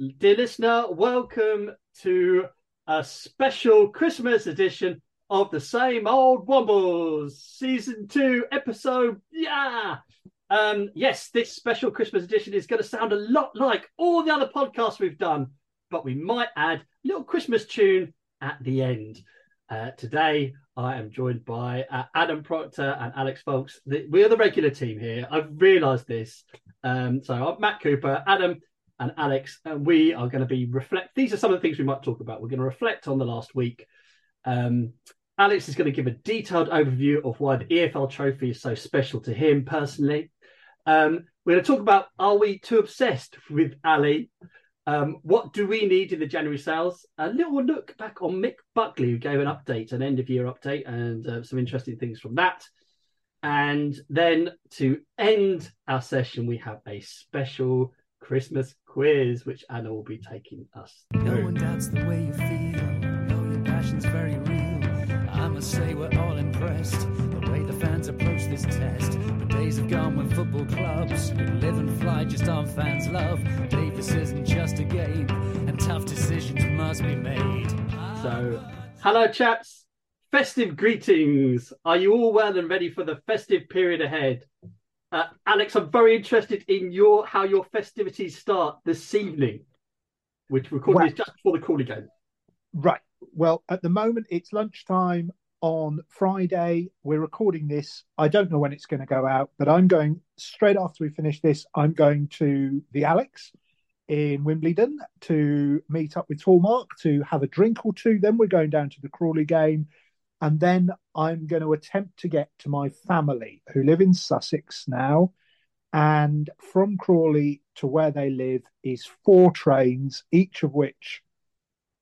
Dear listener, welcome to a special Christmas edition of the same old Wombles, season two, episode. Yeah. Um, yes, this special Christmas edition is going to sound a lot like all the other podcasts we've done, but we might add a little Christmas tune at the end. Uh, today, I am joined by uh, Adam Procter and Alex Folks. We are the regular team here. I've realised this. Um, so I'm Matt Cooper, Adam and Alex, and we are going to be reflect. These are some of the things we might talk about. We're going to reflect on the last week. Um, Alex is going to give a detailed overview of why the EFL Trophy is so special to him personally. Um, we're going to talk about are we too obsessed with Ali? Um, what do we need in the January sales? A little look back on Mick Buckley, who gave an update, an end of year update, and uh, some interesting things from that. And then to end our session, we have a special Christmas quiz, which Anna will be taking us No through. one doubts the way you feel. No, your passion's very real. I must say we're all impressed. The way the fans approach this test. The days have gone when football clubs would live and fly just on fans' love. Davis isn't just a game, and tough decisions must be made. So, hello, chaps. Festive greetings. Are you all well and ready for the festive period ahead? Uh, Alex, I'm very interested in your how your festivities start this evening, which we're recording Well- this just before the Crawley game. Right. Well, at the moment, it's lunchtime on Friday. We're recording this. I don't know when it's going to go out, but I'm going straight after we finish this. I'm going to the Alex in Wimbledon to meet up with Tallmark to have a drink or two. Then we're going down to the Crawley game. And then I'm going to attempt to get to my family who live in Sussex now. And from Crawley to where they live is four trains, each of which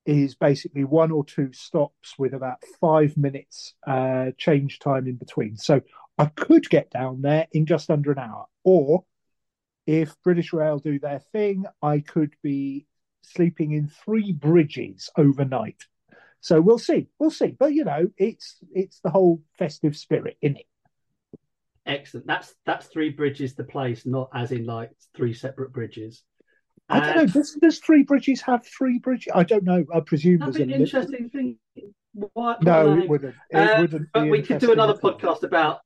is basically one or two stops with about five minutes uh, change time in between. So I could get down there in just under an hour. Or if British Rail do their thing, I could be sleeping in three bridges overnight. So we'll see, we'll see. But you know, it's it's the whole festive spirit in it. Excellent. That's that's three bridges the place, not as in like three separate bridges. I don't know. Does, does three bridges have three bridges? I don't know. I presume That'd an interesting thing. Why, No, it wouldn't. It Uh, wouldn't. but we could do another podcast about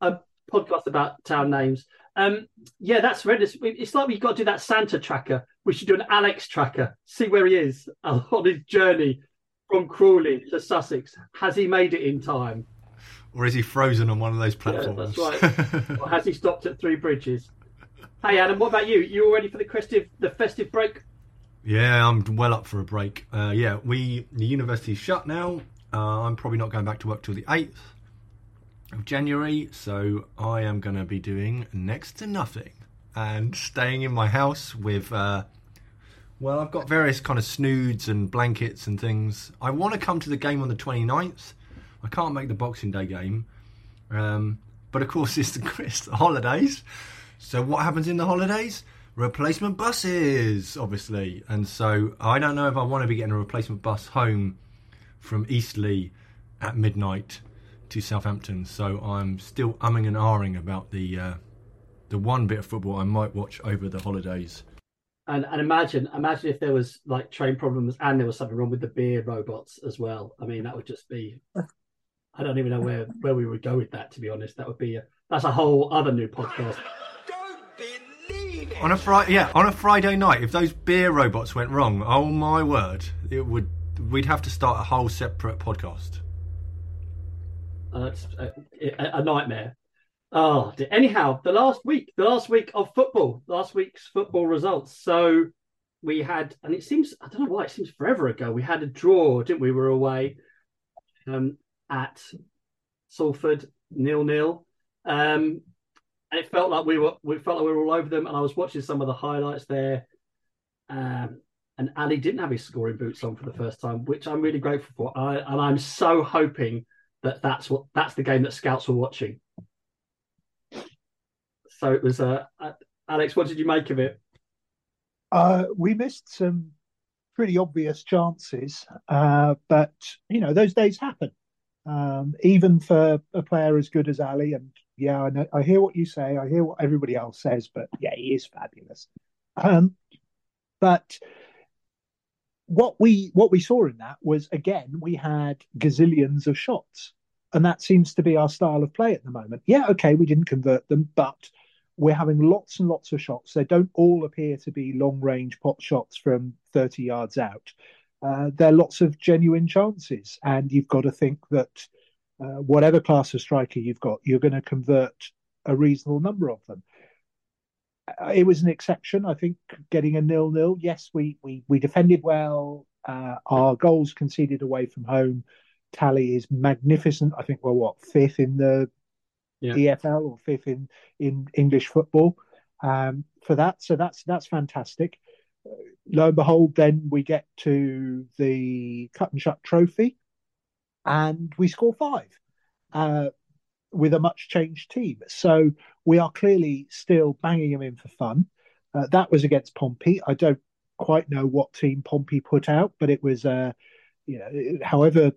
a podcast about town names. Um, yeah, that's horrendous. It's like we've got to do that Santa tracker. We should do an Alex tracker. See where he is on his journey from Crawley to Sussex. Has he made it in time, Or is he frozen on one of those Yeah, platforms? that's right. or has he stopped at Three Bridges? Hey, Adam, what about you? You all ready for the festive the festive break? yeah, I'm well up for a break. Uh, yeah, we the university's shut now. Uh, I'm probably not going back to work till the 8th of January, so I am going to be doing next to nothing and staying in my house with. Uh, well, I've got various kind of snoods and blankets and things. I want to come to the game on the 29th. I can't make the Boxing Day game. Um, but of course, it's the Christmas holidays. So what happens in the holidays? Replacement buses, obviously. And so I don't know if I want to be getting a replacement bus home from Eastleigh at midnight to Southampton. So I'm still umming and ahhing about the uh, the one bit of football I might watch over the holidays. And and imagine imagine if there was like train problems and there was something wrong with the beer robots as well. I mean, that would just be. I don't even know where where we would go with that. To be honest, that would be a that's a whole other new podcast. On a Friday, yeah, on a Friday night, if those beer robots went wrong, oh my word, it would. We'd have to start a whole separate podcast. Uh, it's a, a, a nightmare. Oh, anyhow, the last week, the last week of football, last week's football results. So we had, and it seems I don't know why it seems forever ago. We had a draw, didn't we? We were away um, at Salford, nil nil. Um, and it felt like we were we felt like we were all over them. And I was watching some of the highlights there. Um, and Ali didn't have his scoring boots on for the first time, which I'm really grateful for. I, and I'm so hoping that that's what that's the game that scouts were watching. So it was. Uh, Alex, what did you make of it? Uh, we missed some pretty obvious chances, uh, but you know those days happen. Um, even for a player as good as Ali, and yeah, I, know, I hear what you say. I hear what everybody else says, but yeah, he is fabulous. Um, but what we what we saw in that was again we had gazillions of shots, and that seems to be our style of play at the moment. Yeah, okay, we didn't convert them, but we're having lots and lots of shots. They don't all appear to be long range pot shots from 30 yards out. Uh, there are lots of genuine chances, and you've got to think that uh, whatever class of striker you've got, you're going to convert a reasonable number of them. Uh, it was an exception, I think, getting a nil-nil. Yes, we we we defended well. Uh, our goals conceded away from home tally is magnificent. I think we're what fifth in the yeah. EFL or fifth in in English football um, for that. So that's that's fantastic. Lo and behold, then we get to the cut and shut trophy, and we score five uh, with a much changed team. So we are clearly still banging them in for fun. Uh, that was against Pompey. I don't quite know what team Pompey put out, but it was, uh, you know, however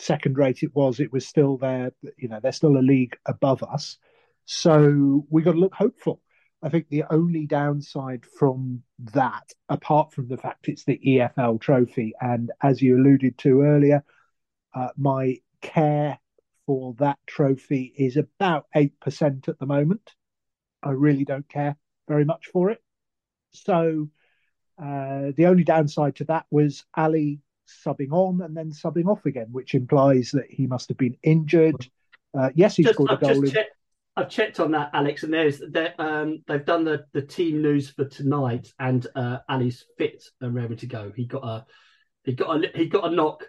second rate it was, it was still there. You know, they're still a league above us. So we got to look hopeful. I think the only downside from that, apart from the fact it's the EFL trophy, and as you alluded to earlier, uh, my care for that trophy is about 8% at the moment. I really don't care very much for it. So uh, the only downside to that was Ali subbing on and then subbing off again, which implies that he must have been injured. Uh, yes, he scored a goal. In... Checked, I've checked on that, Alex, and there's um, they've done the, the team news for tonight, and uh, Ali's fit and ready to go. He got a he got a he got a knock,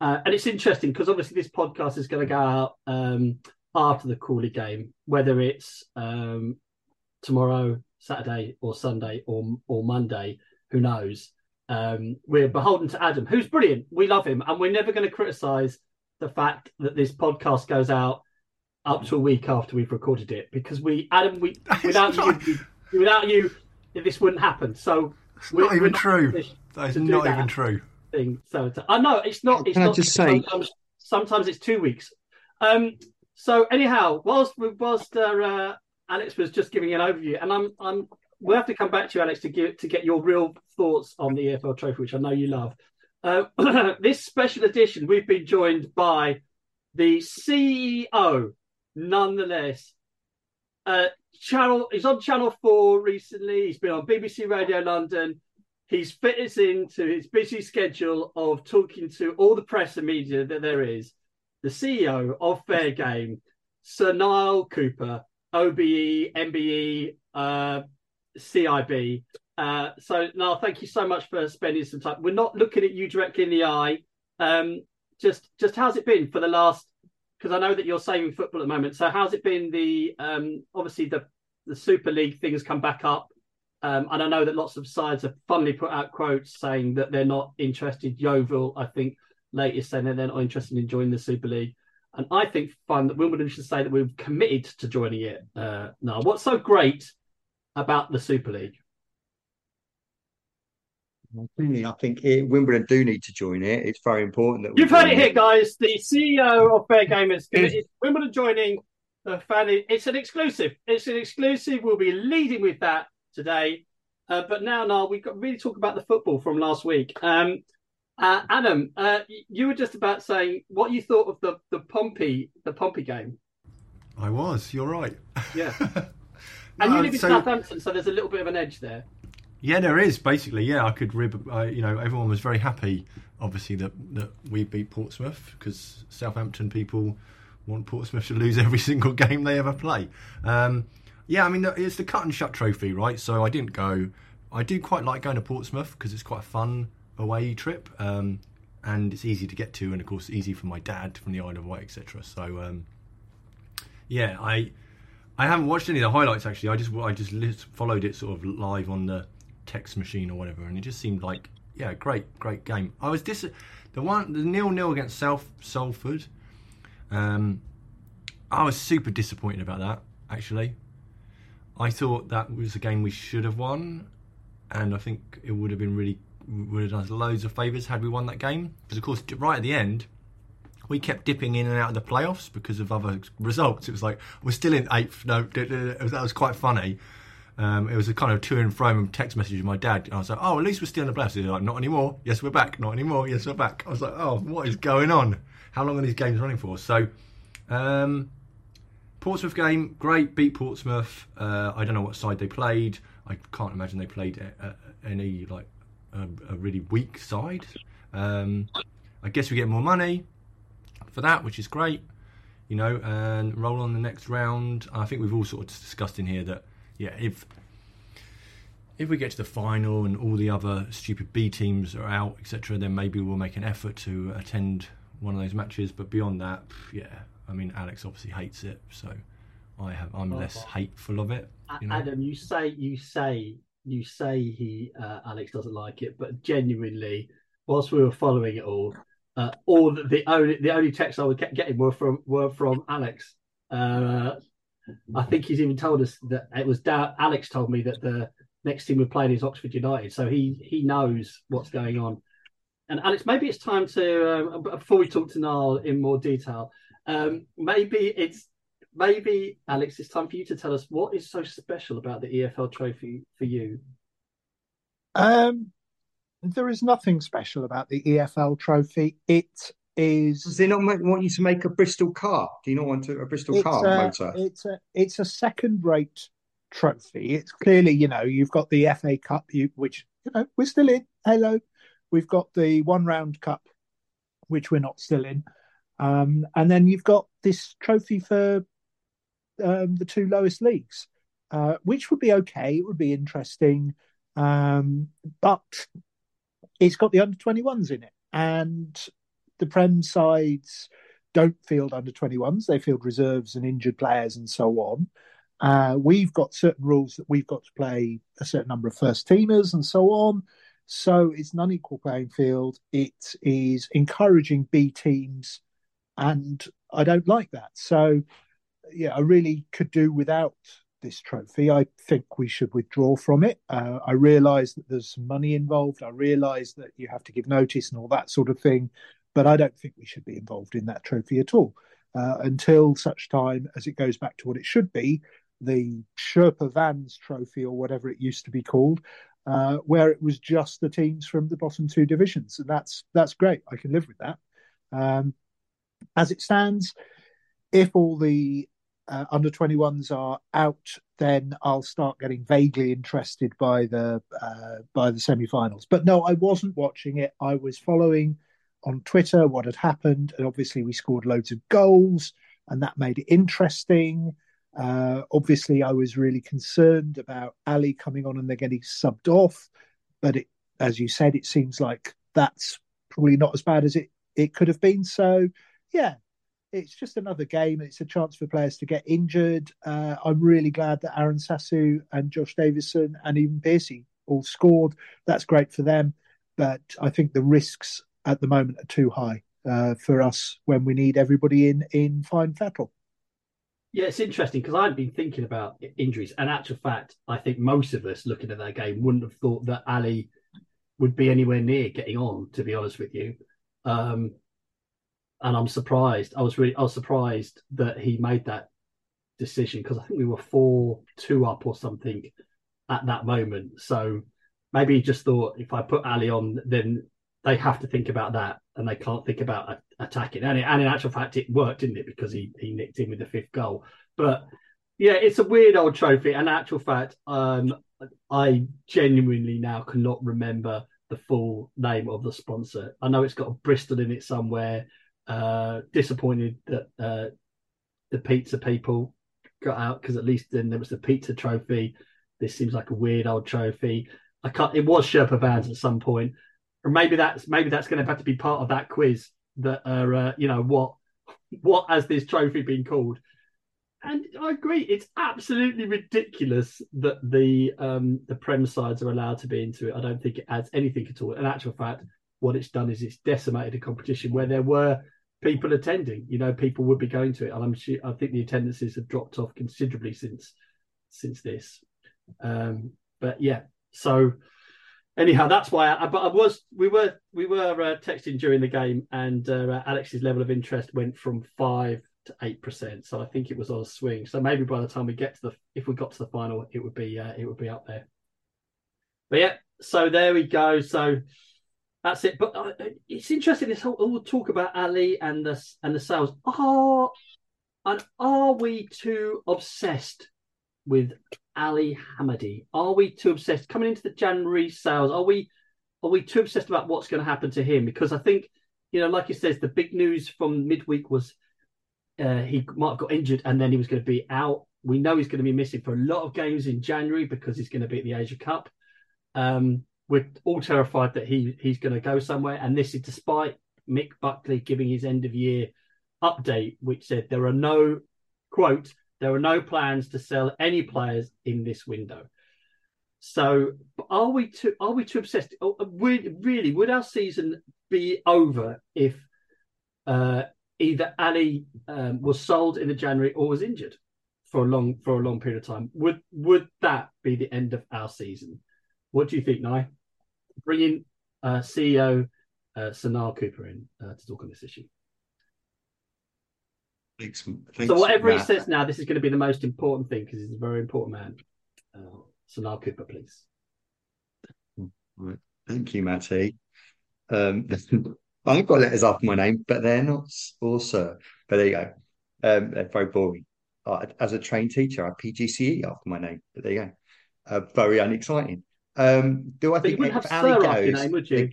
uh, and it's interesting because obviously this podcast is going to go out um, after the Crawley game, whether it's um, tomorrow, Saturday, or Sunday, or or Monday. Who knows? Um, we're beholden to Adam, who's brilliant. We love him, and we're never going to criticise the fact that this podcast goes out up to a week after we've recorded it because we, Adam, we without you, without you, this wouldn't happen. So it's not even true. That is not that even true. Thing. So I know it's not. It's Can not. I just say sometimes, sometimes it's two weeks. Um. So anyhow, whilst whilst uh, uh, Alex was just giving an overview, and I'm I'm we'll have to come back to you, Alex, to get to get your real thoughts on the EFL Trophy, which I know you love. Uh, this special edition, we've been joined by the CEO, nonetheless. Uh, channel he's on Channel Four recently. He's been on BBC Radio London. He's fit us into his busy schedule of talking to all the press and media that there is. The CEO of Fair Game, Sir Niall Cooper, OBE, MBE, uh, CIB. Uh, so, Niall, thank you so much for spending some time. We're not looking at you directly in the eye. Um, just, just how's it been for the last? Because I know that you're saving football at the moment. So, how's it been? The um, obviously the the Super League things come back up, um, and I know that lots of sides have funnily put out quotes saying that they're not interested. Yeovil, I think, latest saying that they're not interested in joining the Super League. And I think fun that Wimbledon should say that we're committed to joining it. Uh, now, what's so great about the Super League? I think it, Wimbledon do need to join it. It's very important that you've heard it here, guys. The CEO of Fair Game is Wimbledon joining the fan. It's an exclusive. It's an exclusive. We'll be leading with that today. Uh, but now, now we've got really talk about the football from last week. Um, uh, Adam, uh, you were just about saying what you thought of the the Pompey the Pompey game. I was. You're right. Yeah. And you live in so, Southampton, so there's a little bit of an edge there. Yeah, there is basically. Yeah, I could rib. Uh, you know, everyone was very happy, obviously that that we beat Portsmouth because Southampton people want Portsmouth to lose every single game they ever play. Um, yeah, I mean it's the cut and shut trophy, right? So I didn't go. I do quite like going to Portsmouth because it's quite a fun away trip, um, and it's easy to get to, and of course easy for my dad from the Isle of Wight, etc. So um, yeah, I I haven't watched any of the highlights actually. I just I just followed it sort of live on the text machine or whatever, and it just seemed like yeah, great, great game. I was dis the one the nil nil against South Salford. Um, I was super disappointed about that actually. I thought that was a game we should have won, and I think it would have been really would have done us loads of favours had we won that game. Because of course, right at the end, we kept dipping in and out of the playoffs because of other results. It was like we're still in eighth. No, that was quite funny. Um, it was a kind of to and from text message with my dad. And I was like, oh, at least we're still in the playoffs. He's like, not anymore. Yes, we're back. Not anymore. Yes, we're back. I was like, oh, what is going on? How long are these games running for? So, um, Portsmouth game, great, beat Portsmouth. Uh, I don't know what side they played. I can't imagine they played any like a, a, really weak side. Um, I guess we get more money for that, which is great, you know, and roll on the next round. I think we've all sort of discussed in here that yeah, if if we get to the final and all the other stupid B teams are out, etc., then maybe we'll make an effort to attend one of those matches. But beyond that, yeah, I mean, Alex obviously hates it, so I have I'm less hateful of it. You know? Adam, you say you say you say he uh, Alex doesn't like it, but genuinely, whilst we were following it all, uh, all the, only the only texts I was getting were from were from Alex. Uh, I think he's even told us that it was Alex told me that the next team we're playing is Oxford United, so he he knows what's going on. And Alex, maybe it's time to um, before we talk to Niall in more detail. Um, maybe it's maybe Alex, it's time for you to tell us what is so special about the EFL Trophy for you. Um, there is nothing special about the EFL Trophy. It is. Does he not want you to make a Bristol car? Do you not want to, a Bristol car a, motor? It's a it's a second rate trophy. It's clearly you know you've got the FA Cup, you, which you know we're still in. Hello, we've got the one round cup, which we're not still in, um, and then you've got this trophy for um, the two lowest leagues, uh, which would be okay. It would be interesting, um, but it's got the under twenty ones in it, and the Prem sides don't field under 21s, they field reserves and injured players and so on. Uh, we've got certain rules that we've got to play a certain number of first teamers and so on. So it's an unequal playing field. It is encouraging B teams, and I don't like that. So, yeah, I really could do without this trophy. I think we should withdraw from it. Uh, I realise that there's money involved. I realise that you have to give notice and all that sort of thing. But I don't think we should be involved in that trophy at all uh, until such time as it goes back to what it should be the Sherpa Vans Trophy or whatever it used to be called, uh, where it was just the teams from the bottom two divisions, and that's that's great. I can live with that. Um, as it stands, if all the uh, under 21s are out, then I'll start getting vaguely interested by the uh, by the semi-finals. But no, I wasn't watching it. I was following on Twitter what had happened. And obviously, we scored loads of goals, and that made it interesting. Uh, obviously, I was really concerned about Ali coming on and they're getting subbed off. But it, as you said, it seems like that's probably not as bad as it, it could have been. So, yeah, it's just another game. It's a chance for players to get injured. Uh, I'm really glad that Aron Sasu and Josh Davison and even Piercy all scored. That's great for them. But I think the risks at the moment are too high uh, for us when we need everybody in in fine fettle. Yeah, it's interesting because I'd been thinking about injuries, and actual fact, I think most of us looking at that game wouldn't have thought that Ali would be anywhere near getting on. To be honest with you, um, and I'm surprised. I was really, I was surprised that he made that decision because I think we were four two up or something at that moment. So maybe he just thought if I put Ali on, then they have to think about that and they can't think about attacking. And, and in actual fact, it worked, didn't it? Because he, he nicked in with the fifth goal. But yeah, it's a weird old trophy. And actual fact, um, I genuinely now cannot remember the full name of the sponsor. I know it's got Bristol in it somewhere. Uh, disappointed that uh, the pizza people got out because at least then there was the pizza trophy. This seems like a weird old trophy. I can't. It was Sherpa Vans at some point or maybe that's maybe that's going to have to be part of that quiz that are uh, you know what what has this trophy been called and I agree it's absolutely ridiculous that the um the prem sides are allowed to be into it I don't think it adds anything at all in actual fact what it's done is it's decimated a competition where there were people attending you know people would be going to it and I'm sure I think the attendances have dropped off considerably since since this um but yeah so anyhow, that's why. I, but I was we were we were uh, texting during the game, and uh, Alex's level of interest went from five to eight percent. So I think it was on a swing. So maybe by the time we get to the, if we got to the final, it would be uh, it would be up there. But yeah, so there we go. So that's it. But uh, it's interesting. This whole talk about Ali and the and the sales. Are and are we too obsessed with Ali Hamadi? Are we too obsessed coming into the January sales? Are we are we too obsessed about what's going to happen to him? Because I think you know, like he says, the big news from midweek was uh, he might have got injured and then he was going to be out. We know he's going to be missing for a lot of games in January because he's going to be at the Asia Cup. Um, we're all terrified that he he's going to go somewhere, and this is despite Mick Buckley giving his end of year update, which said there are no quote there are no plans to sell any players in this window. So, are we too are we too obsessed? Oh, really, would our season be over if uh, either Ali um, was sold in the January or was injured for a long for a long period of time? Would would that be the end of our season? What do you think, Nye? Bringing uh, CEO uh, Cooper in uh, to talk on this issue. Thanks, so whatever Matt. he says now, this is going to be the most important thing because he's a very important man. Uh, Cooper, please. Right. Thank you, Matty. Um, I've got letters after my name, but they're not sir. But there you go. Um, they're very boring. Uh, as a trained teacher, I have PGCE after my name, but there you go. Uh, very unexciting. Um, do I but think you wouldn't have Ali Sir goes, your name, would you? It,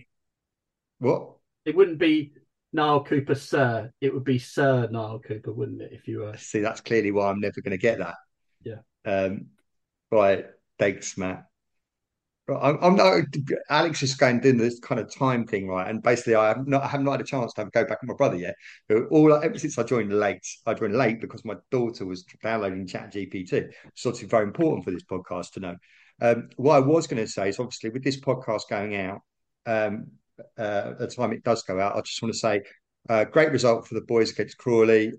what? It wouldn't be Niall Cooper Sir. It would be Sir Niall Cooper, wouldn't it? If you were. See, that's clearly why I'm never going to get that. Yeah. Um, right. Thanks, Matt. I'm, I'm not, Alex is going doing this kind of time thing, right? And basically, I have not I have not had a chance to have a go back with my brother yet. All ever since I joined late, I joined late because my daughter was downloading Chat GPT. So it's obviously very important for this podcast to know. Um, what I was going to say is obviously with this podcast going out, um, uh, the time it does go out, I just want to say, uh, great result for the boys against Crawley,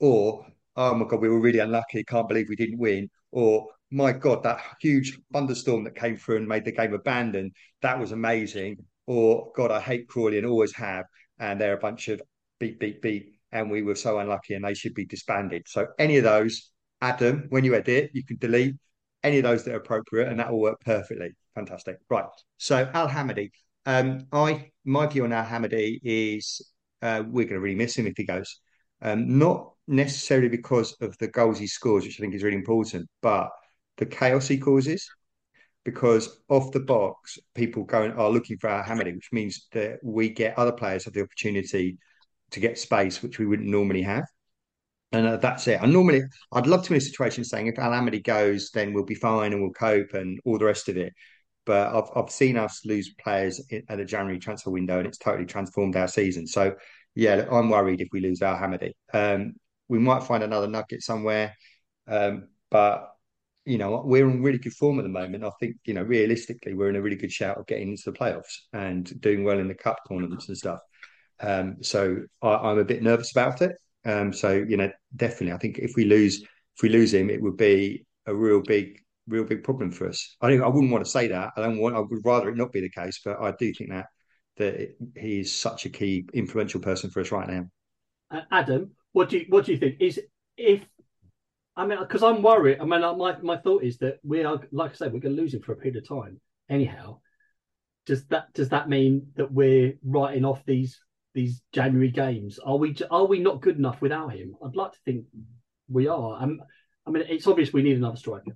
or oh my god, we were really unlucky, can't believe we didn't win, or my god, that huge thunderstorm that came through and made the game abandoned, that was amazing, or God, I hate Crawley and always have, and they're a bunch of beep, beep, beep, and we were so unlucky and they should be disbanded. So any of those, Adam, when you edit, you can delete any of those that are appropriate, and that will work perfectly. Fantastic. Right. So Al Hamadi, Um, I my view on Al Hamadi is uh, we're going to really miss him if he goes. Um, not necessarily because of the goals he scores, which I think is really important, but the chaos he causes. Because off the box, people going are looking for Al Hamadi, which means that we get other players have the opportunity to get space, which we wouldn't normally have and uh, that's it. And normally, I'd love to be in a situation saying if Al goes, then we'll be fine and we'll cope and all the rest of it. But I've I've seen us lose players at the January transfer window, and it's totally transformed our season. So yeah, I'm worried if we lose Al Hamadi. Um, we might find another nugget somewhere, um, but you know we're in really good form at the moment. I think you know realistically we're in a really good shout of getting into the playoffs and doing well in the cup tournaments and stuff. Um, so I, am a bit nervous about it. Um, so you know, definitely, I think if we lose if we lose him, it would be a real big real big problem for us. I I wouldn't want to say that. I don't want. I would rather it not be the case, but I do think that that he's such a key influential person for us right now. Uh, Adam, what do you what do you think? Is if I mean, because I'm worried. I mean, my my thought is that we are, like I said, we're going to lose him for a period of time. Anyhow, does that does that mean that we're writing off these these January games. Are we are we not good enough without him? I'd like to think we are. I'm, I mean, it's obvious we need another striker.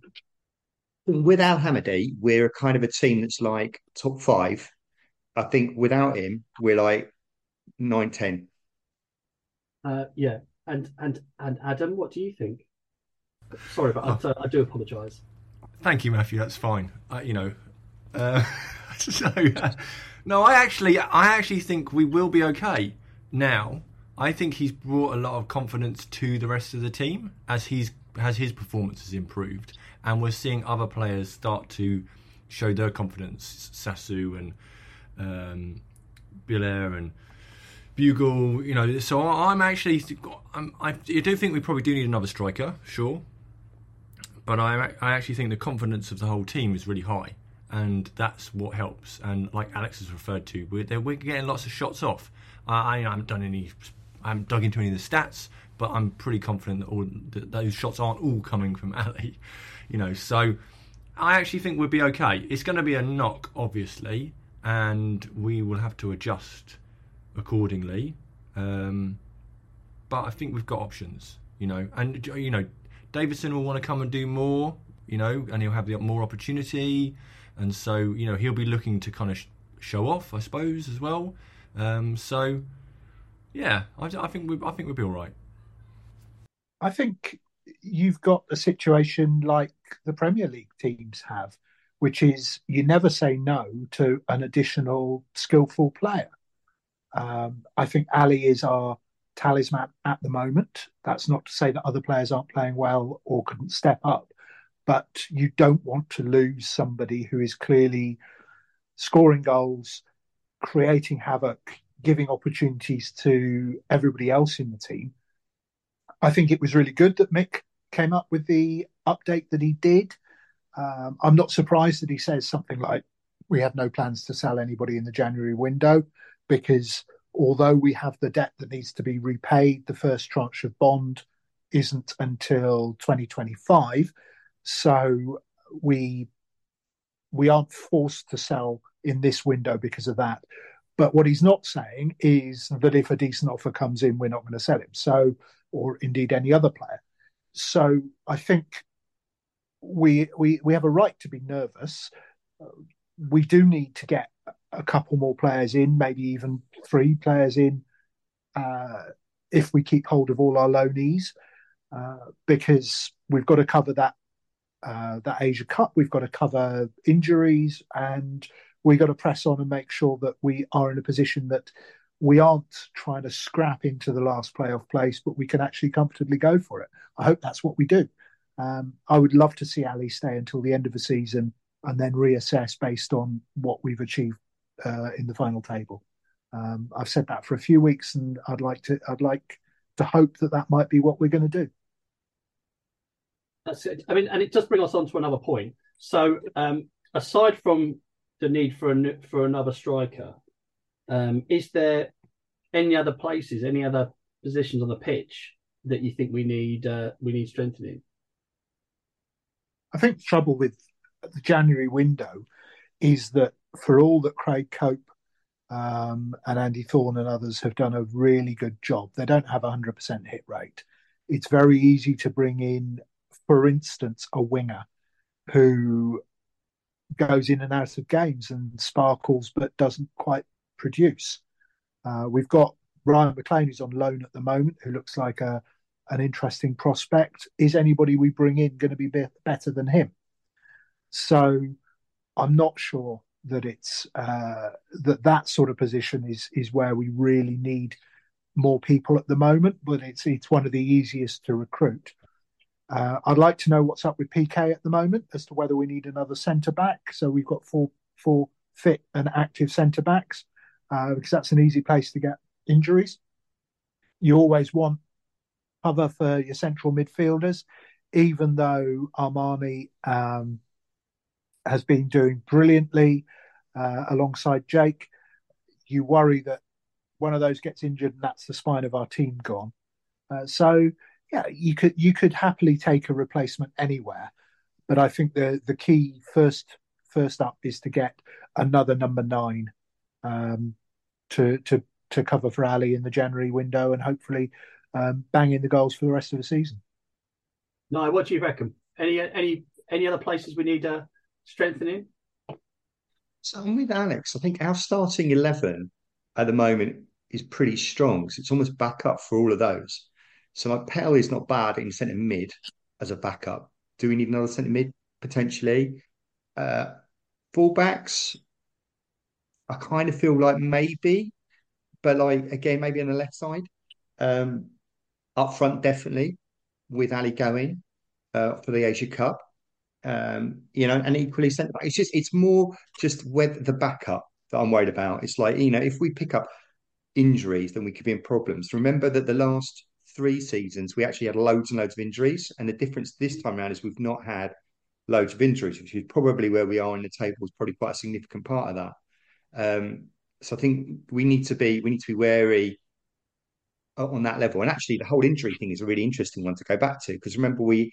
Without Hamadi, we're a kind of a team that's like top five. I think without him, we're like nine, ten. Uh, yeah, and and and Adam, what do you think? Sorry, but oh. I, I, do apologise. Thank you, Matthew. That's fine. Uh, you know, uh, so uh, no, I actually, I actually think we will be okay now. I think he's brought a lot of confidence to the rest of the team as he's as his performance has improved, and we're seeing other players start to show their confidence. Sasu and um, Bilair and Bugiel, you know. So I'm actually, I'm, I do think we probably do need another striker, sure, but I I actually think the confidence of the whole team is really high and that's what helps. And like Alex has referred to, we're, we're getting lots of shots off. I, I haven't done any I haven't dug into any of the stats, but I'm pretty confident that, all, that those shots aren't all coming from Ali. You know, so I actually think we'll be okay. It's going to be a knock, obviously, and we will have to adjust accordingly. Um, but I think we've got options, you know, and you know, Davidson will want to come and do more, you know, and he'll have the more opportunity, and so you know he'll be looking to kind of sh- show off, I suppose, as well. Um, so yeah, I, I think we, I think we'll be all right. I think you've got a situation like the Premier League teams have, which is you never say no to an additional skillful player. Um, I think Ali is our talisman at the moment. That's not to say that other players aren't playing well or couldn't step up, but you don't want to lose somebody who is clearly scoring goals, creating havoc, giving opportunities to everybody else in the team. I think it was really good that Mick came up with the update that he did. Um, I'm not surprised that he says something like, We have no plans to sell anybody in the January window because although we have the debt that needs to be repaid, the first tranche of bond isn't until 2025. So we we aren't forced to sell in this window because of that. But what he's not saying is that if a decent offer comes in, we're not going to sell him. So, or indeed any other player. So I think we we we have a right to be nervous. We do need to get a couple more players in, maybe even three players in, uh, if we keep hold of all our loanees, uh, because we've got to cover that uh, that Asia Cup. We've got to cover injuries, and we've got to press on and make sure that we are in a position that we aren't trying to scrap into the last playoff place, but we can actually comfortably go for it. I hope that's what we do. Um, I would love to see Ali stay until the end of the season and then reassess based on what we've achieved uh, in the final table. Um, I've said that for a few weeks, and I'd like to I'd like to hope that that might be what we're going to do. That's it. I mean, and it does bring us on to another point. So, um, aside from the need for a for another striker, um, is there any other places, any other positions on the pitch that you think we need uh, we need strengthening? I think the trouble with the January window is that for all that Craig Cope um, and Andy Thorne and others have done a really good job, they don't have a 100% hit rate. It's very easy to bring in, for instance, a winger who goes in and out of games and sparkles but doesn't quite produce. Uh, we've got Ryan McLean, who's on loan at the moment, who looks like a an interesting prospect. Is anybody we bring in going to be, be better than him? So I'm not sure that it's uh, that that sort of position is is where we really need more people at the moment. But it's it's one of the easiest to recruit. Uh, I'd like to know what's up with PK at the moment as to whether we need another centre back. So we've got four four fit and active centre backs uh, because that's an easy place to get injuries. You always want cover for your central midfielders, even though Armani um, has been doing brilliantly uh, alongside Jake. You worry that one of those gets injured and that's the spine of our team gone. Uh, so yeah, you could you could happily take a replacement anywhere, but I think the the key first first up is to get another number nine um, to to to cover for Ali in the January window and hopefully um, bang in the goals for the rest of the season. No, what do you reckon? Any any any other places we need uh, strengthening? So I'm with Alex. I think our starting eleven at the moment is pretty strong. So it's almost backup for all of those. So my Pell is not bad in centre mid as a backup. Do we need another centre mid potentially? Uh, fullbacks, I kind of feel like maybe, but like again, maybe on the left side. Um, up front, definitely with Ali going uh, for the Asia Cup. Um, you know, and equally centre back. It's just it's more just whether the backup that I'm worried about. It's like you know, if we pick up injuries, then we could be in problems. Remember that the last three seasons we actually had loads and loads of injuries, and the difference this time around is we've not had loads of injuries, which is probably where we are in the table is probably quite a significant part of that. Um, so I think we need to be we need to be wary on that level. And actually, the whole injury thing is a really interesting one to go back to because remember we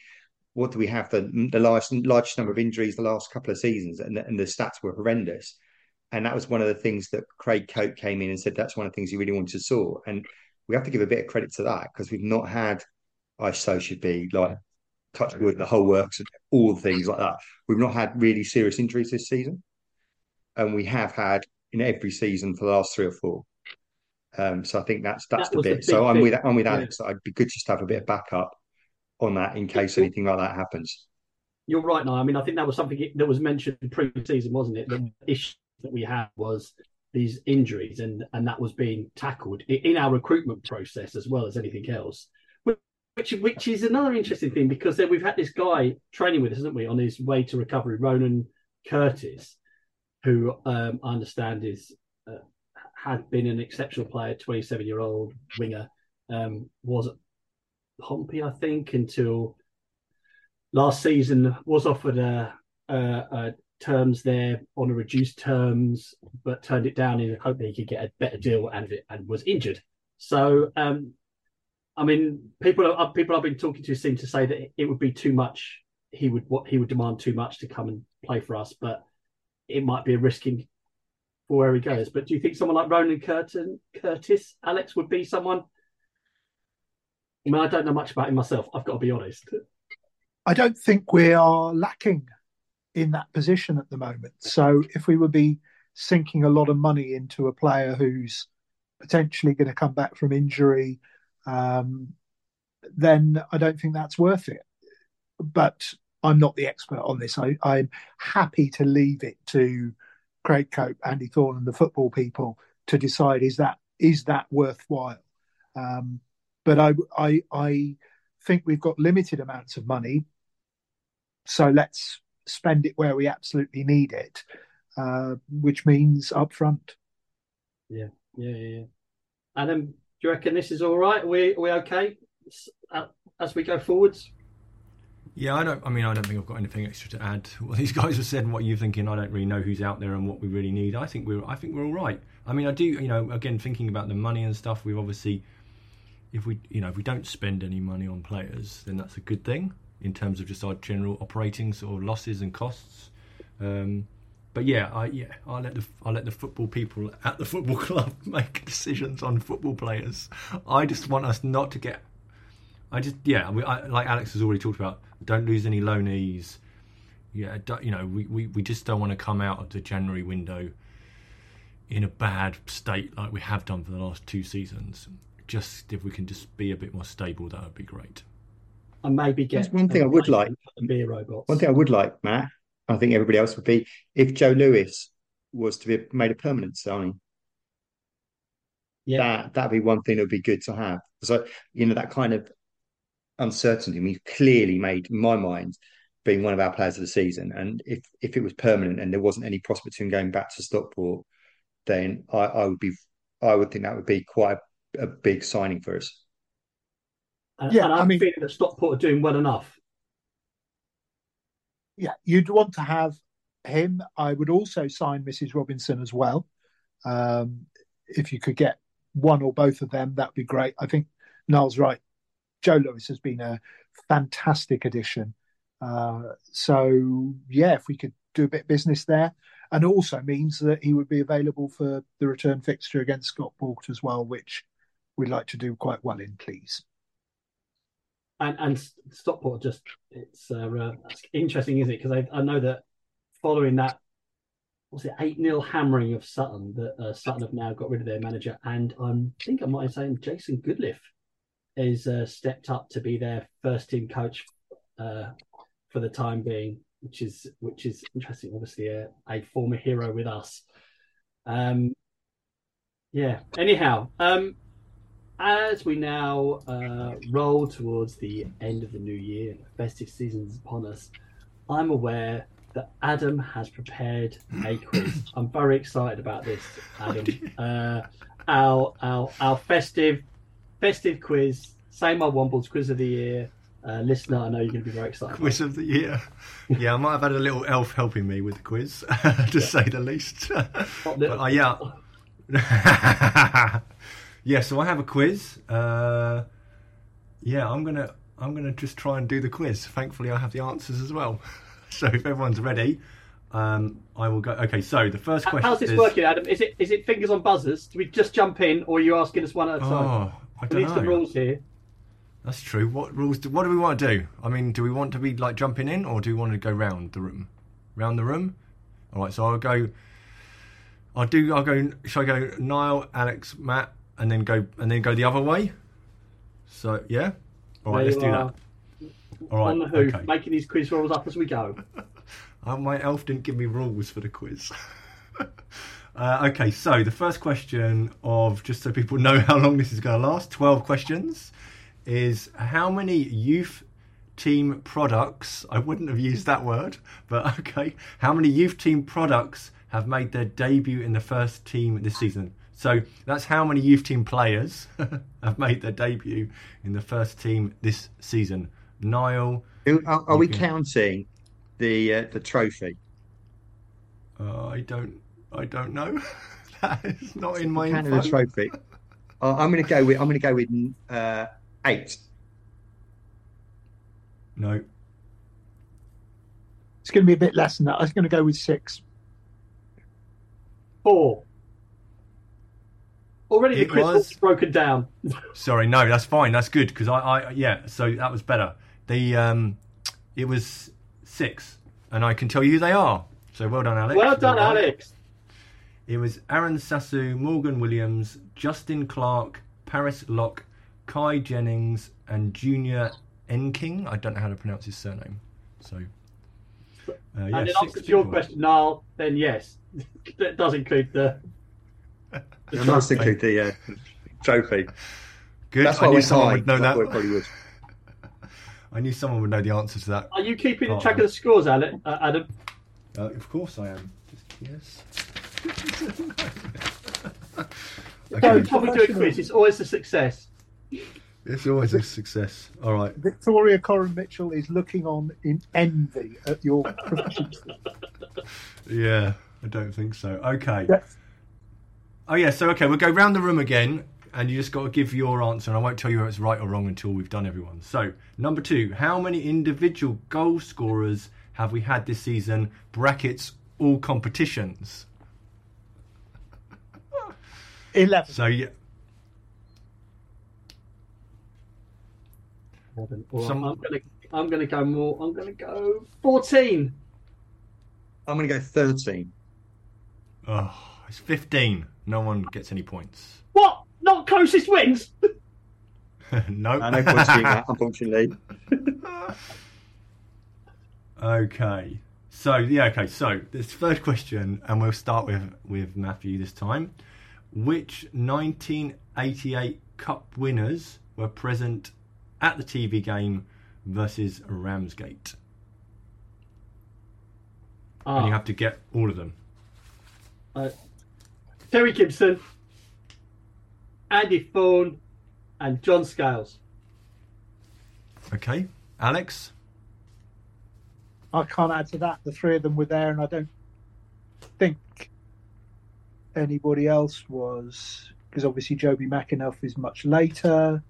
what do we have the the largest largest number of injuries the last couple of seasons, and, and the stats were horrendous. And that was one of the things that Craig Cope came in and said that's one of the things he really wanted to sort. And we have to give a bit of credit to that because we've not had, I so should be like touch wood, the whole works, and all things like that. We've not had really serious injuries this season, and we have had in every season for the last three or four. Um, so I think that's that's That the bit. So I'm thing. with I'm with Yeah. Alex. that I'd be good just to have a bit of backup on that in case anything like that happens. You're right, now. I mean, I think that was something that was mentioned pre-season, wasn't it? The issue that we had was these injuries, and and that was being tackled in our recruitment process as well as anything else. Which which is another interesting thing because then we've had this guy training with us, haven't we, on his way to recovery, Ronan Curtis, who um, I understand is uh, had been an exceptional player, 27 year old winger, um, was Pompey, I think, until last season was offered a, a terms there on a reduced terms, but turned it down in the hope that he could get a better deal and and was injured. So, um, I mean, people are, people I've been talking to seem to say that it would be too much. He would what he would demand too much to come and play for us, but it might be a risking for where he goes. But do you think someone like Ronan Curtin, Curtis, Alex, would be someone? I mean, I don't know much about him myself. I've got to be honest. I don't think we are lacking in that position at the moment. So if we would be sinking a lot of money into a player who's potentially going to come back from injury, um, then I don't think that's worth it. But I'm not the expert on this. I, I'm happy to leave it to Craig Cope, Andy Thorne, and the football people to decide is that is that worthwhile. Um, but I, I, I think we've got limited amounts of money, so let's spend it where we absolutely need it, uh, which means upfront. Yeah, yeah, yeah. Adam, do you reckon this is all right? Are we are we okay uh, as we go forwards? Yeah, I don't. I mean, I don't think I've got anything extra to add. What these guys have said and what you're thinking, I don't really know who's out there and what we really need. I think we're. I think we're all right. I mean, I do. You know, again, thinking about the money and stuff, we've obviously, if we, you know, if we don't spend any money on players, then that's a good thing in terms of just our general operating sort of losses and costs. Um, but yeah, I yeah, I'll let the I'll let the football people at the football club make decisions on football players. I just want us not to get I just yeah, we, I, like Alex has already talked about. Don't lose any loanees. Yeah, you know we, we, we just don't want to come out of the January window in a bad state like we have done for the last two seasons. Just if we can just be a bit more stable, that would be great. And maybe get There's one thing I would like. for the beer robots. One thing I would like, Matt, I think everybody else would be if Joe Lewis was to be made a permanent signing. yeah, That that'd be one thing that would be good to have. So you know that kind of uncertainty. We've clearly made, in my mind, being one of our players of the season. And if if it was permanent and there wasn't any prospect of him going back to Stockport, then I, I would be I would think that would be quite a, a big signing for us. And, yeah, and I'm I mean- feeling that Stockport are doing well enough. Yeah, you'd want to have him. I would also sign Mrs. Robinson as well. Um, if you could get one or both of them, that'd be great. I think Niall's right. Joe Lewis has been a fantastic addition. Uh, so yeah, if we could do a bit of business there, and also means that he would be available for the return fixture against Scott Stockport as well, which we'd like to do quite well in, please. And and Stockport just it's uh, interesting, isn't it? Because I, I know that following that was it eight 0 hammering of Sutton that uh, Sutton have now got rid of their manager, and I think I might say Jason Goodliffe is uh, stepped up to be their first team coach uh, for the time being, which is which is interesting. Obviously, a, a former hero with us. Um, yeah. Anyhow, um, as we now uh, roll towards the end of the new year, the festive season is upon us. I'm aware that Adam has prepared a quiz. I'm very excited about this, Adam. Uh, our our our festive festive quiz, same old Wombles quiz of the year. Uh, listener, I know you're going to be very excited. Quiz of the year. Yeah, I might have had a little elf helping me with the quiz, to say the least. But little- uh, yeah, yeah, so I have a quiz. Uh, yeah, I'm gonna I'm gonna just try and do the quiz. Thankfully, I have the answers as well. so if everyone's ready, um, I will go. Okay, so the first How- question How's this is. working, Adam? Is it is it fingers on buzzers? Do we just jump in, or are you asking us one at a time? Oh, I don't least the rules here. That's true. What rules? Do, what do we want to do? I mean, do we want to be like jumping in, or do we want to go round the room? Round the room. All right. So I'll go. I'll do. I'll go. Shall I go? Niall, Alex, Matt, and then go and then go the other way. So yeah. All right. There Let's do that. All right. on the hoof, okay. making these quiz rules up as we go. Oh, my elf didn't give me rules for the quiz. uh, okay, so the first question of just so people know how long this is going to last, twelve questions, is how many youth team products? I wouldn't have used that word, but okay, how many youth team products have made their debut in the first team this season? So that's how many youth team players have made their debut in the first team this season. Niall, Are, are we Okay. counting the uh, the trophy? Uh, I don't. I don't know. that is not in my Counting the trophy. Uh, I'm going to go with I'm going to go with uh, eight. No. It's going to be a bit less than that. I was going to go with six. Four. Already the It quiz was- broken down. Sorry. No. That's fine. That's good because I, I. Yeah. So that was better. The um, it was six, and I can tell you who they are. So well done, Alex. well done, You're. Alex. It was Aron Sasu, Morgan Williams, Justin Clark, Paris Locke, Kai Jennings, and Junior Enking. I don't know how to pronounce his surname. So. Uh, yeah, and in answer to your question, Niall, then yes, that does include the. The I must trophy. include the uh, trophy. Good. That's I why I knew someone high. would know I that. probably would. I knew someone would know the answer to that. Are you keeping Oh, track of the scores, Alex, uh, Adam? Uh, of course I am. Just, yes. Every okay. time we do a quiz, it's always a success. It's always a success. All right. Victoria Coren Mitchell is looking on in envy at your proficiency. Yeah, I don't think so. Okay. Yes. Oh yeah. So okay, we'll go round the room again, and you just got to give your answer, and I won't tell you if it's right or wrong until we've done everyone. So number two, how many individual goal scorers have we had this season? Brackets all competitions. 11. So yeah. Well, Some- I'm gonna, I'm gonna go more. I'm gonna go fourteen. I'm going to go 13. Oh, it's fifteen. No one gets any points. What? Not closest wins? no. I know points doing that, unfortunately. Okay. So yeah, okay. So this third question, and we'll start with with Matthew this time. Which 1988 Cup winners were present at the TV game versus Ramsgate? And you Ah, have to get all of them. Terry Gibson, Andy Thorne, and John Scales. Okay, Alex. I can't add to that. The three of them were there, and I don't think anybody else was because obviously Jobi McAnuff is much later.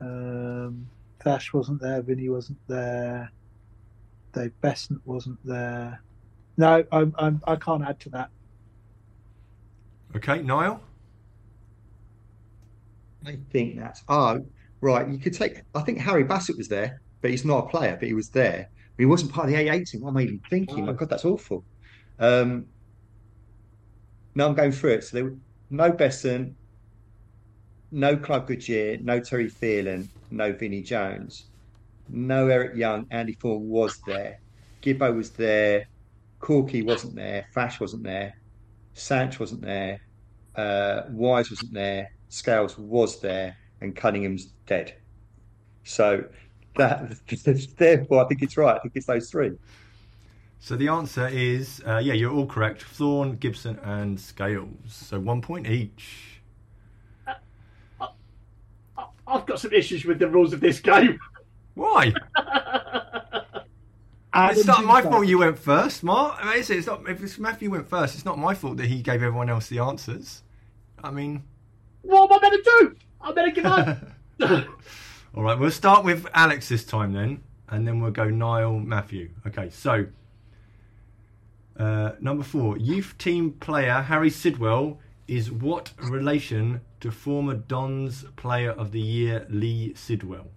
Um, Fash wasn't there. Vinny wasn't there. Dave Beasant wasn't there. No, I'm, I'm, I can't add to that. Okay, Niall. I think that's oh right. You could take. I think Harry Bassett was there, but he's not a player. But he was there. He wasn't part of the A8 team. What am I even thinking? My Oh. God, that's awful. Um, no, I'm going through it. So there were no Beasant, no Clive Goodyear, no Terry Phelan, no Vinnie Jones, no Eric Young. Andy Thorne was there. Gibbo was there. Corky wasn't there. Fash wasn't there. Sanch wasn't there. Uh, Wise wasn't there. Scales was there, and Cunningham's dead. So that therefore, I think it's right. I think it's those three. So the answer is uh, yeah, you're all correct. Thorne, Gibson, and Scales. So one point each. I- I've got some issues with the rules of this game. Why? Adam's it's not my fault you went first, Mark. I mean, it's, it's not if it's Matthew went first. It's not my fault that he gave everyone else the answers. I mean, What am I meant to do? I better give up. All right, we'll start with Alex this time then, and then we'll go Niall, Matthew. Okay, so uh, number four, youth team player Harry Sidwell is what relation to former Dons Player of the Year Lee Sidwell?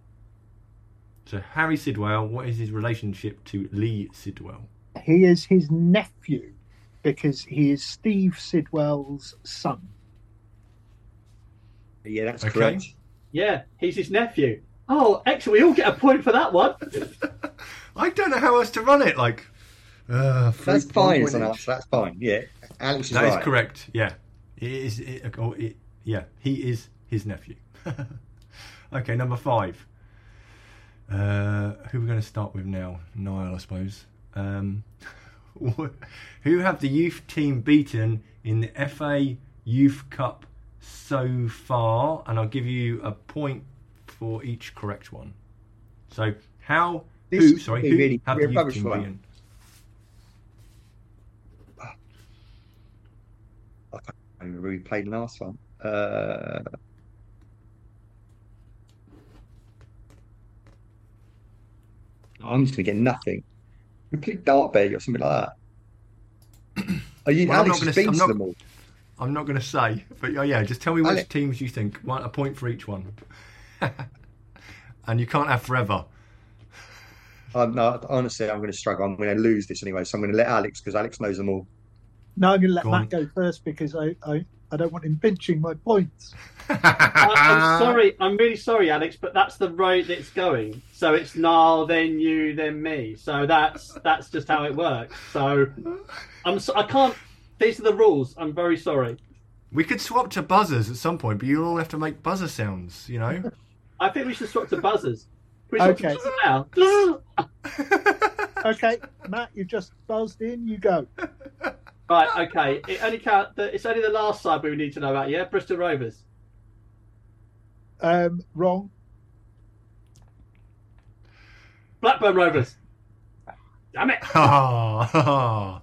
So Harry Sidwell, what is his relationship to Lee Sidwell? He is his nephew because he is Steve Sidwell's son. Yeah, that's Okay. correct. yeah, he's his nephew. Oh, excellent. We all get a point for that one. I don't know how else to run it. Like, uh, That's fine one as an answer. That's fine. Yeah, Alex is That is right. correct. Yeah, it is. It, oh, it, yeah, he is his nephew. okay, number five. Uh, who are we going to start with now? Niall, I suppose. Um, who have the youth team beaten in the FA Youth Cup so far? And I'll give you a point for each correct one. So, how? This who? Sorry, who really- have the youth team one. beaten? I can't remember who we played last one. Uh, I'm just going to get nothing. We played Derby or something like that. Are you Well, I'm Alex not gonna- been I'm not- them all? I'm not going to say, but oh, yeah, just tell me which Ale- teams you think. One, a point for each one. and you can't have forever. Uh, I'm not, honestly, I'm going to struggle. I'm going to lose this anyway, so I'm going to let Alex because Alex knows them all. No, I'm going to let Go Matt on. go first because I, I, I don't want him pinching my points. I, uh, I'm sorry. I'm really sorry, Alex, but that's the road it's going. So it's Niall, then you, then me. So that's that's just how it works. So I'm so, I can't. These are the rules. I'm very sorry. We could swap to buzzers at some point, but you all have to make buzzer sounds, you know? I think we should swap to buzzers. Can we swap to Okay. buzzers now. Okay, Matt, you've just buzzed in. You go. Right. Okay. It only count. The, it's only the last side we need to know about. Yeah, Bristol Rovers. Um, wrong. Blackburn Rovers. Damn it. I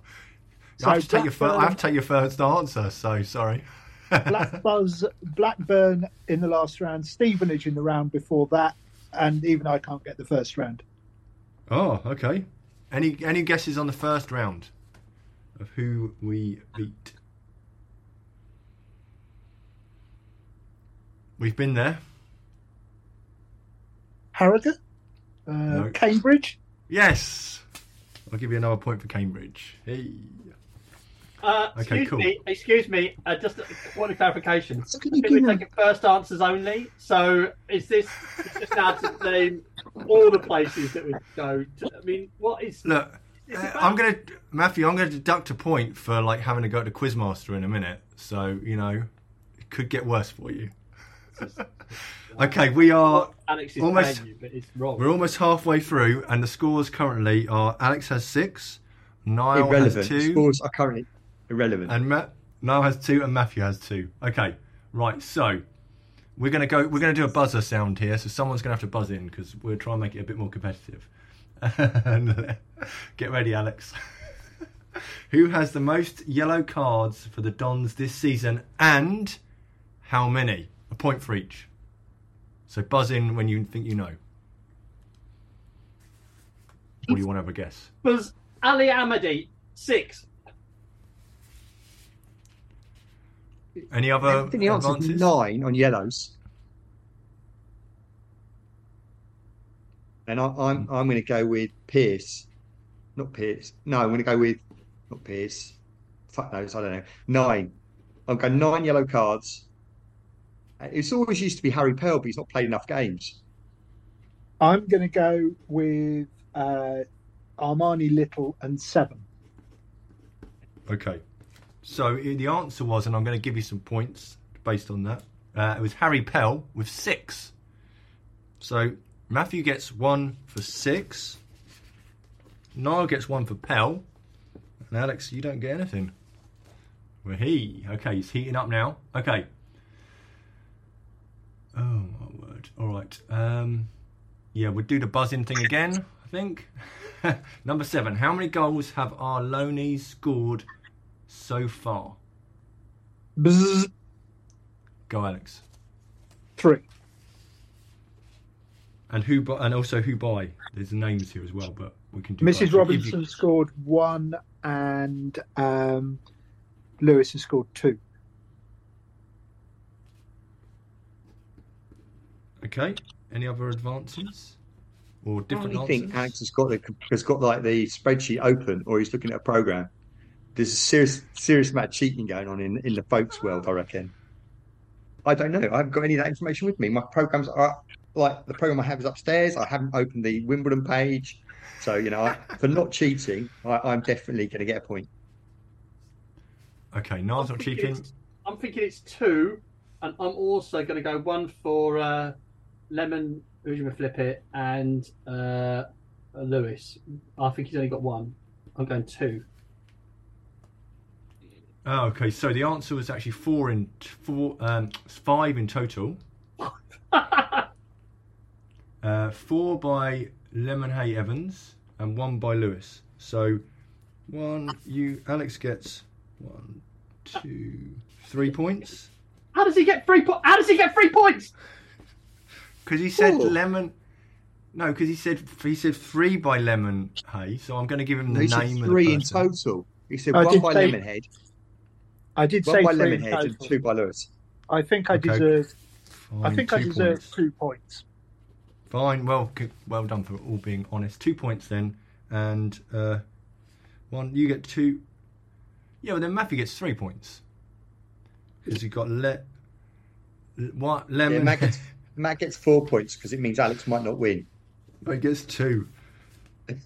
So have to take your first. I have to take your first answer. So sorry. Black Buzz, Blackburn in the last round, Stevenage in the round before that, and even I can't get the first round. oh, okay. Any any guesses on the first round of who we beat? We've been there. Harrogate, uh, No. Cambridge. Yes. I'll give you another point for Cambridge. Hey. Uh, Okay, excuse cool. me. Excuse me. Uh, just a point of clarification. So can I you think give we're me- taking first answers only. So is this just now to name all the places that we go to? I mean, what is Look, It's about- Uh, I'm gonna Matthew. I'm gonna deduct a point for like having to go to Quizmaster in a minute. So you know, it could get worse for you. okay, we are Alex is almost- you, but it's wrong. we're almost halfway through, and the scores currently are: Alex has six, Niall irrelevant. has two, Scores are currently irrelevant. and Matt Niall has two, and Matthew has two. Okay, right. So we're gonna go. We're gonna do a buzzer sound here. So someone's gonna have to buzz in because we're trying to make it a bit more competitive. And, Get ready, Alex. Who has the most yellow cards for the Dons this season, and how many? A point for each. So buzz in when you think you know. Or do you want to have a guess? Was Ali Hamadi six? Any other I think the answer is advances? nine on yellows. And I, I'm I'm going to go with Pierce, not Pierce. No, I'm going to go with not Pierce. Fuck knows, I don't know. Nine. I'm going nine yellow cards. It's always used to be Harry Pell, but he's not played enough games. I'm going to go with uh, Armani Little and seven. Okay. So the answer was, and I'm going to give you some points based on that. Uh, it was Harry Pell with six. So Matthew gets one for six. Niall gets one for Pell. And Alex, you don't get anything. Well, he. Okay, he's heating up now. Okay. Oh, my word. All right. Um, yeah, we'll do the buzzing thing again, I think. Number seven. How many goals have our loanies scored so far? Bzzz. Go, Alex. Three. And who? bu- And also who by? There's names here as well, but we can do. both. Mrs. You- Robinson scored one, and um, Lewis has scored two. Okay. Any other advances or I different only think? Alex has got the has got like the spreadsheet open, or he's looking at a program. There's a serious serious amount of cheating going on in in the folks world. I reckon. I don't know. I haven't got any of that information with me. My programs are like the program I have is upstairs. I haven't opened the Wimbledon page, so you know, I, for not cheating, I, I'm definitely going to get a point. Okay, Niall's I'm not cheating. I'm thinking it's two, and I'm also going to go one for uh, Lemon, who's going to flip it, and uh, Lewis. I think he's only got one. I'm going two. Oh, okay. So the answer was actually four in four, um, five in total. Uh, four by Lemonheigh-Evans and one by Lewis. So one, you Alex gets one, two, three points How does he get three points? How does he get three points? because he said Ooh. lemon. No, because he said he said three by Lemon Hay. So I'm going to give him the He said name of the three in total. He said I one by say- Lemonhead, I did one say by three in Lemonhead, and two by Lewis. I think I Okay. deserve. I think I deserve points. two points. Fine. Well, well done for all being honest. Two points then, and uh, one. You get two. Yeah, well then Matthew gets three points because you got le. le- What Yeah, lemon? Matt gets Matt gets four points because it means Alex might not win. I gets two.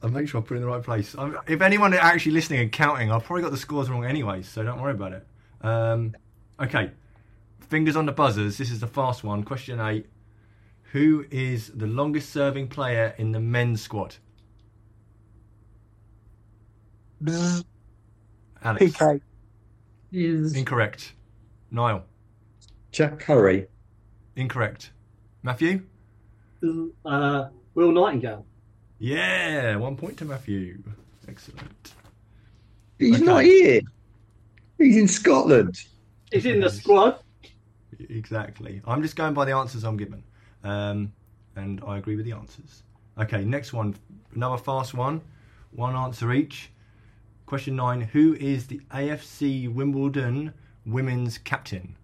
I'll make sure I put it in the right place. I'm, if anyone are actually listening and counting, I've probably got the scores wrong anyway, so don't worry about it. Um, okay, fingers on the buzzers. This is the fast one. Question eight: Who is the longest-serving player in the men's squad? Bzz, Alex. PK. Incorrect. Niall. Jack Currie. Incorrect. Matthew. Uh, Will Nightingale. Yeah, one point to Matthew. Excellent. He's Okay. not here. He's in Scotland. He's in the squad. Exactly. I'm just going by the answers I'm given. Um, and I agree with the answers. Okay, next one. Another fast one. One answer each. Question nine Who is the AFC Wimbledon women's captain?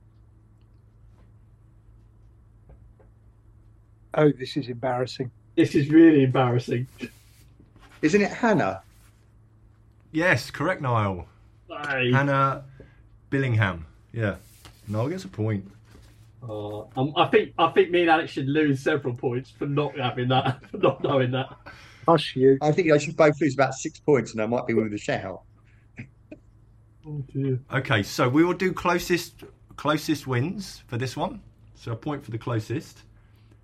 Oh, this is embarrassing. This is really embarrassing. Isn't it Hannah? Yes, correct, Niall. Hey. Hannah Billingham. Yeah. Niall gets a point. Uh, um, I think I think me and Alex should lose several points for not having that, for not knowing that. Hush you. I think I should both lose about six points, and I might be with a shout. Oh dear. Okay, so we will do closest closest wins for this one. So a point for the closest.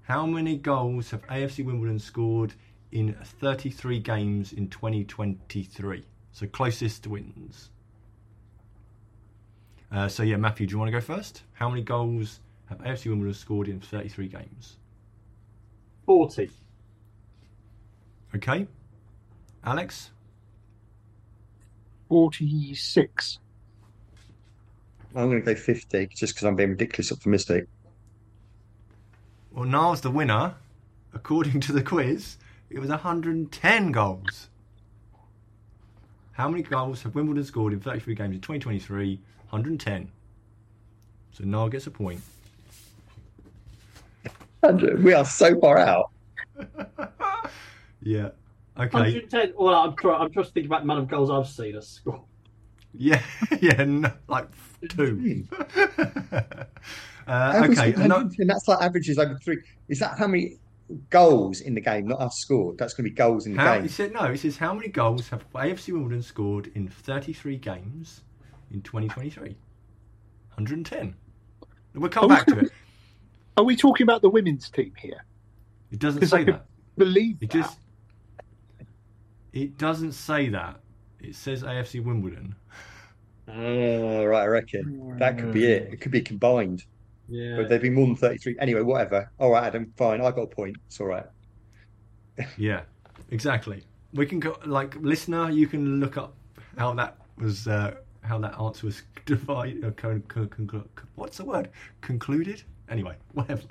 How many goals have AFC Wimbledon scored in 33 games in 2023? So closest wins. Uh, so yeah, Matthew, do you want to go first? How many goals have AFC Wimbledon scored in 33 games? Forty. Okay. Alex? 46. I'm going to go 50 just because I'm being ridiculous optimistic. Well, Niall's the winner. According to the quiz, it was 110 goals. How many goals have Wimbledon scored in 33 games in 2023? 110. So Niall gets a point. And we are so far out. Yeah. Okay. 110. Well, I'm trying. I'm just thinking about the amount of goals I've seen us score. Yeah. Yeah. No, like two. uh, okay. of no- 110, that's like averages over three. Is that how many goals in the game, not us scored? That's going to be goals in the How, game. he said no. He says how many goals have AFC Wimbledon scored in 33 games in 2023? 110. We'll come Are we back to it. Are we talking about the women's team here? It doesn't say could- that. Believe It that. just. It doesn't say that. It says AFC Wimbledon. Oh, right, I reckon. That could be it. It could be combined. Yeah. But there'd be more than 33. Anyway, whatever. All right, Adam, fine. I got a point. It's all right. Yeah, exactly. We can go like listener. You can look up how that was, uh, how that answer was divided. Uh, con- con- con- what's the word? Concluded. Anyway, whatever.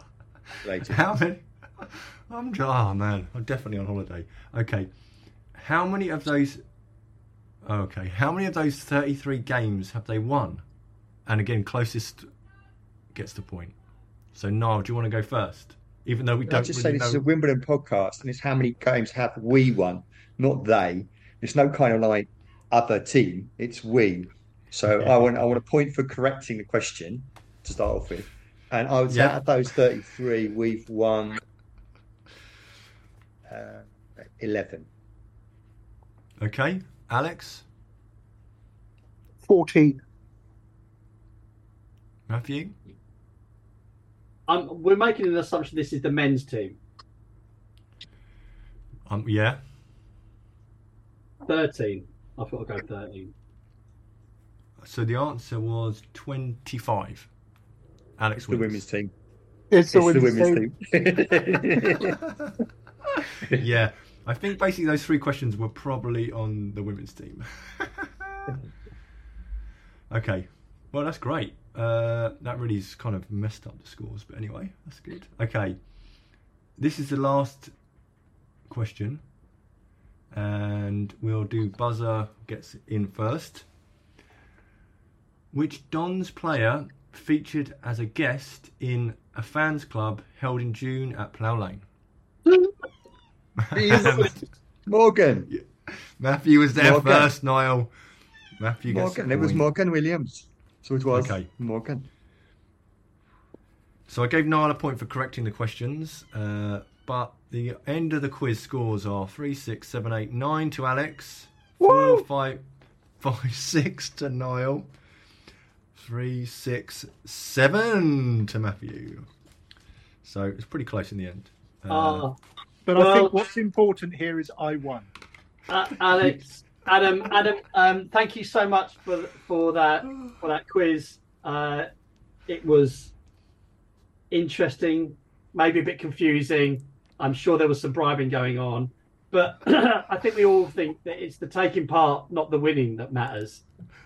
Later. How many? I'm oh man, I'm definitely on holiday. Okay, how many of those? Oh, okay, how many of those 33 games have they won? And again, closest gets the point. So Niall, do you want to go first? Even though we don't I just really say this is a Wimbledon podcast, and it's how many games have we won, not they. It's no kind of like other team. It's we. So I want I want a point for correcting the question to start off with, and I would say Yeah. out of those thirty three, we've won uh, eleven. Okay, Alex, 14. Matthew. Um, we're making an assumption this is the men's team. Um, yeah. 13. I thought I'd go 13. So the answer was 25. Alex It's the women's team. It's the It's the women's, women's team. team. yeah, I think basically those three questions were probably on the women's team. okay, well that's great. Uh, that really's kind of messed up the scores, but anyway, that's good. Okay, this is the last question, and we'll do buzzer gets in first. Which Dons player featured as a guest in a fans club held in June at Plough Lane? Morgan. Matthew was there Morgan. first, Niall. Matthew gets Morgan. It was. Morgan Williams. So it was Okay. Morgan. So I gave Niall a point for correcting the questions, uh, but the end of the quiz scores are three, six, seven, eight, nine to Alex, four, five, five, six to Niall, three, six, seven to Matthew. So it's pretty close in the end. Uh, Ah, But I think what's important here is I won. Uh, Alex, Adam, Adam, um, thank you so much for for that for that quiz. Uh, it was interesting, maybe a bit confusing. I'm sure there was some bribing going on, but I think we all think that it's the taking part, not the winning, that matters.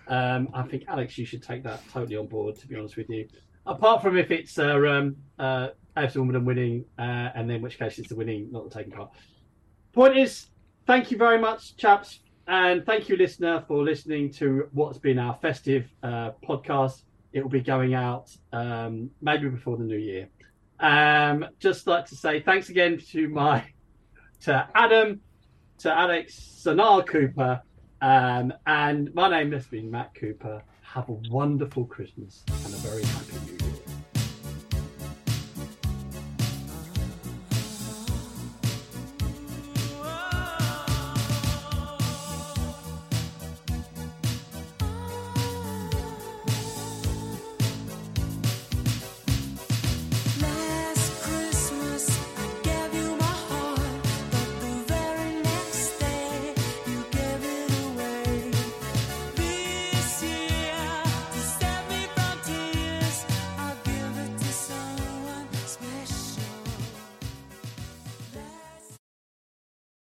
Um, I think Alex, you should take that totally on board. To be honest with you, apart from if it's uh, um, uh, AFC Wimbledon winning, uh, and then which case it's the winning, not the taking part. Point is, thank you very much, chaps, and thank you, listener, for listening to what's been our festive uh, podcast. It will be going out um, maybe before the new year. Um, just like to say thanks again to my to Adam, to Alex, Sanar Cooper, um, and my name has been Matt Cooper. Have a wonderful Christmas and a very happy New Year.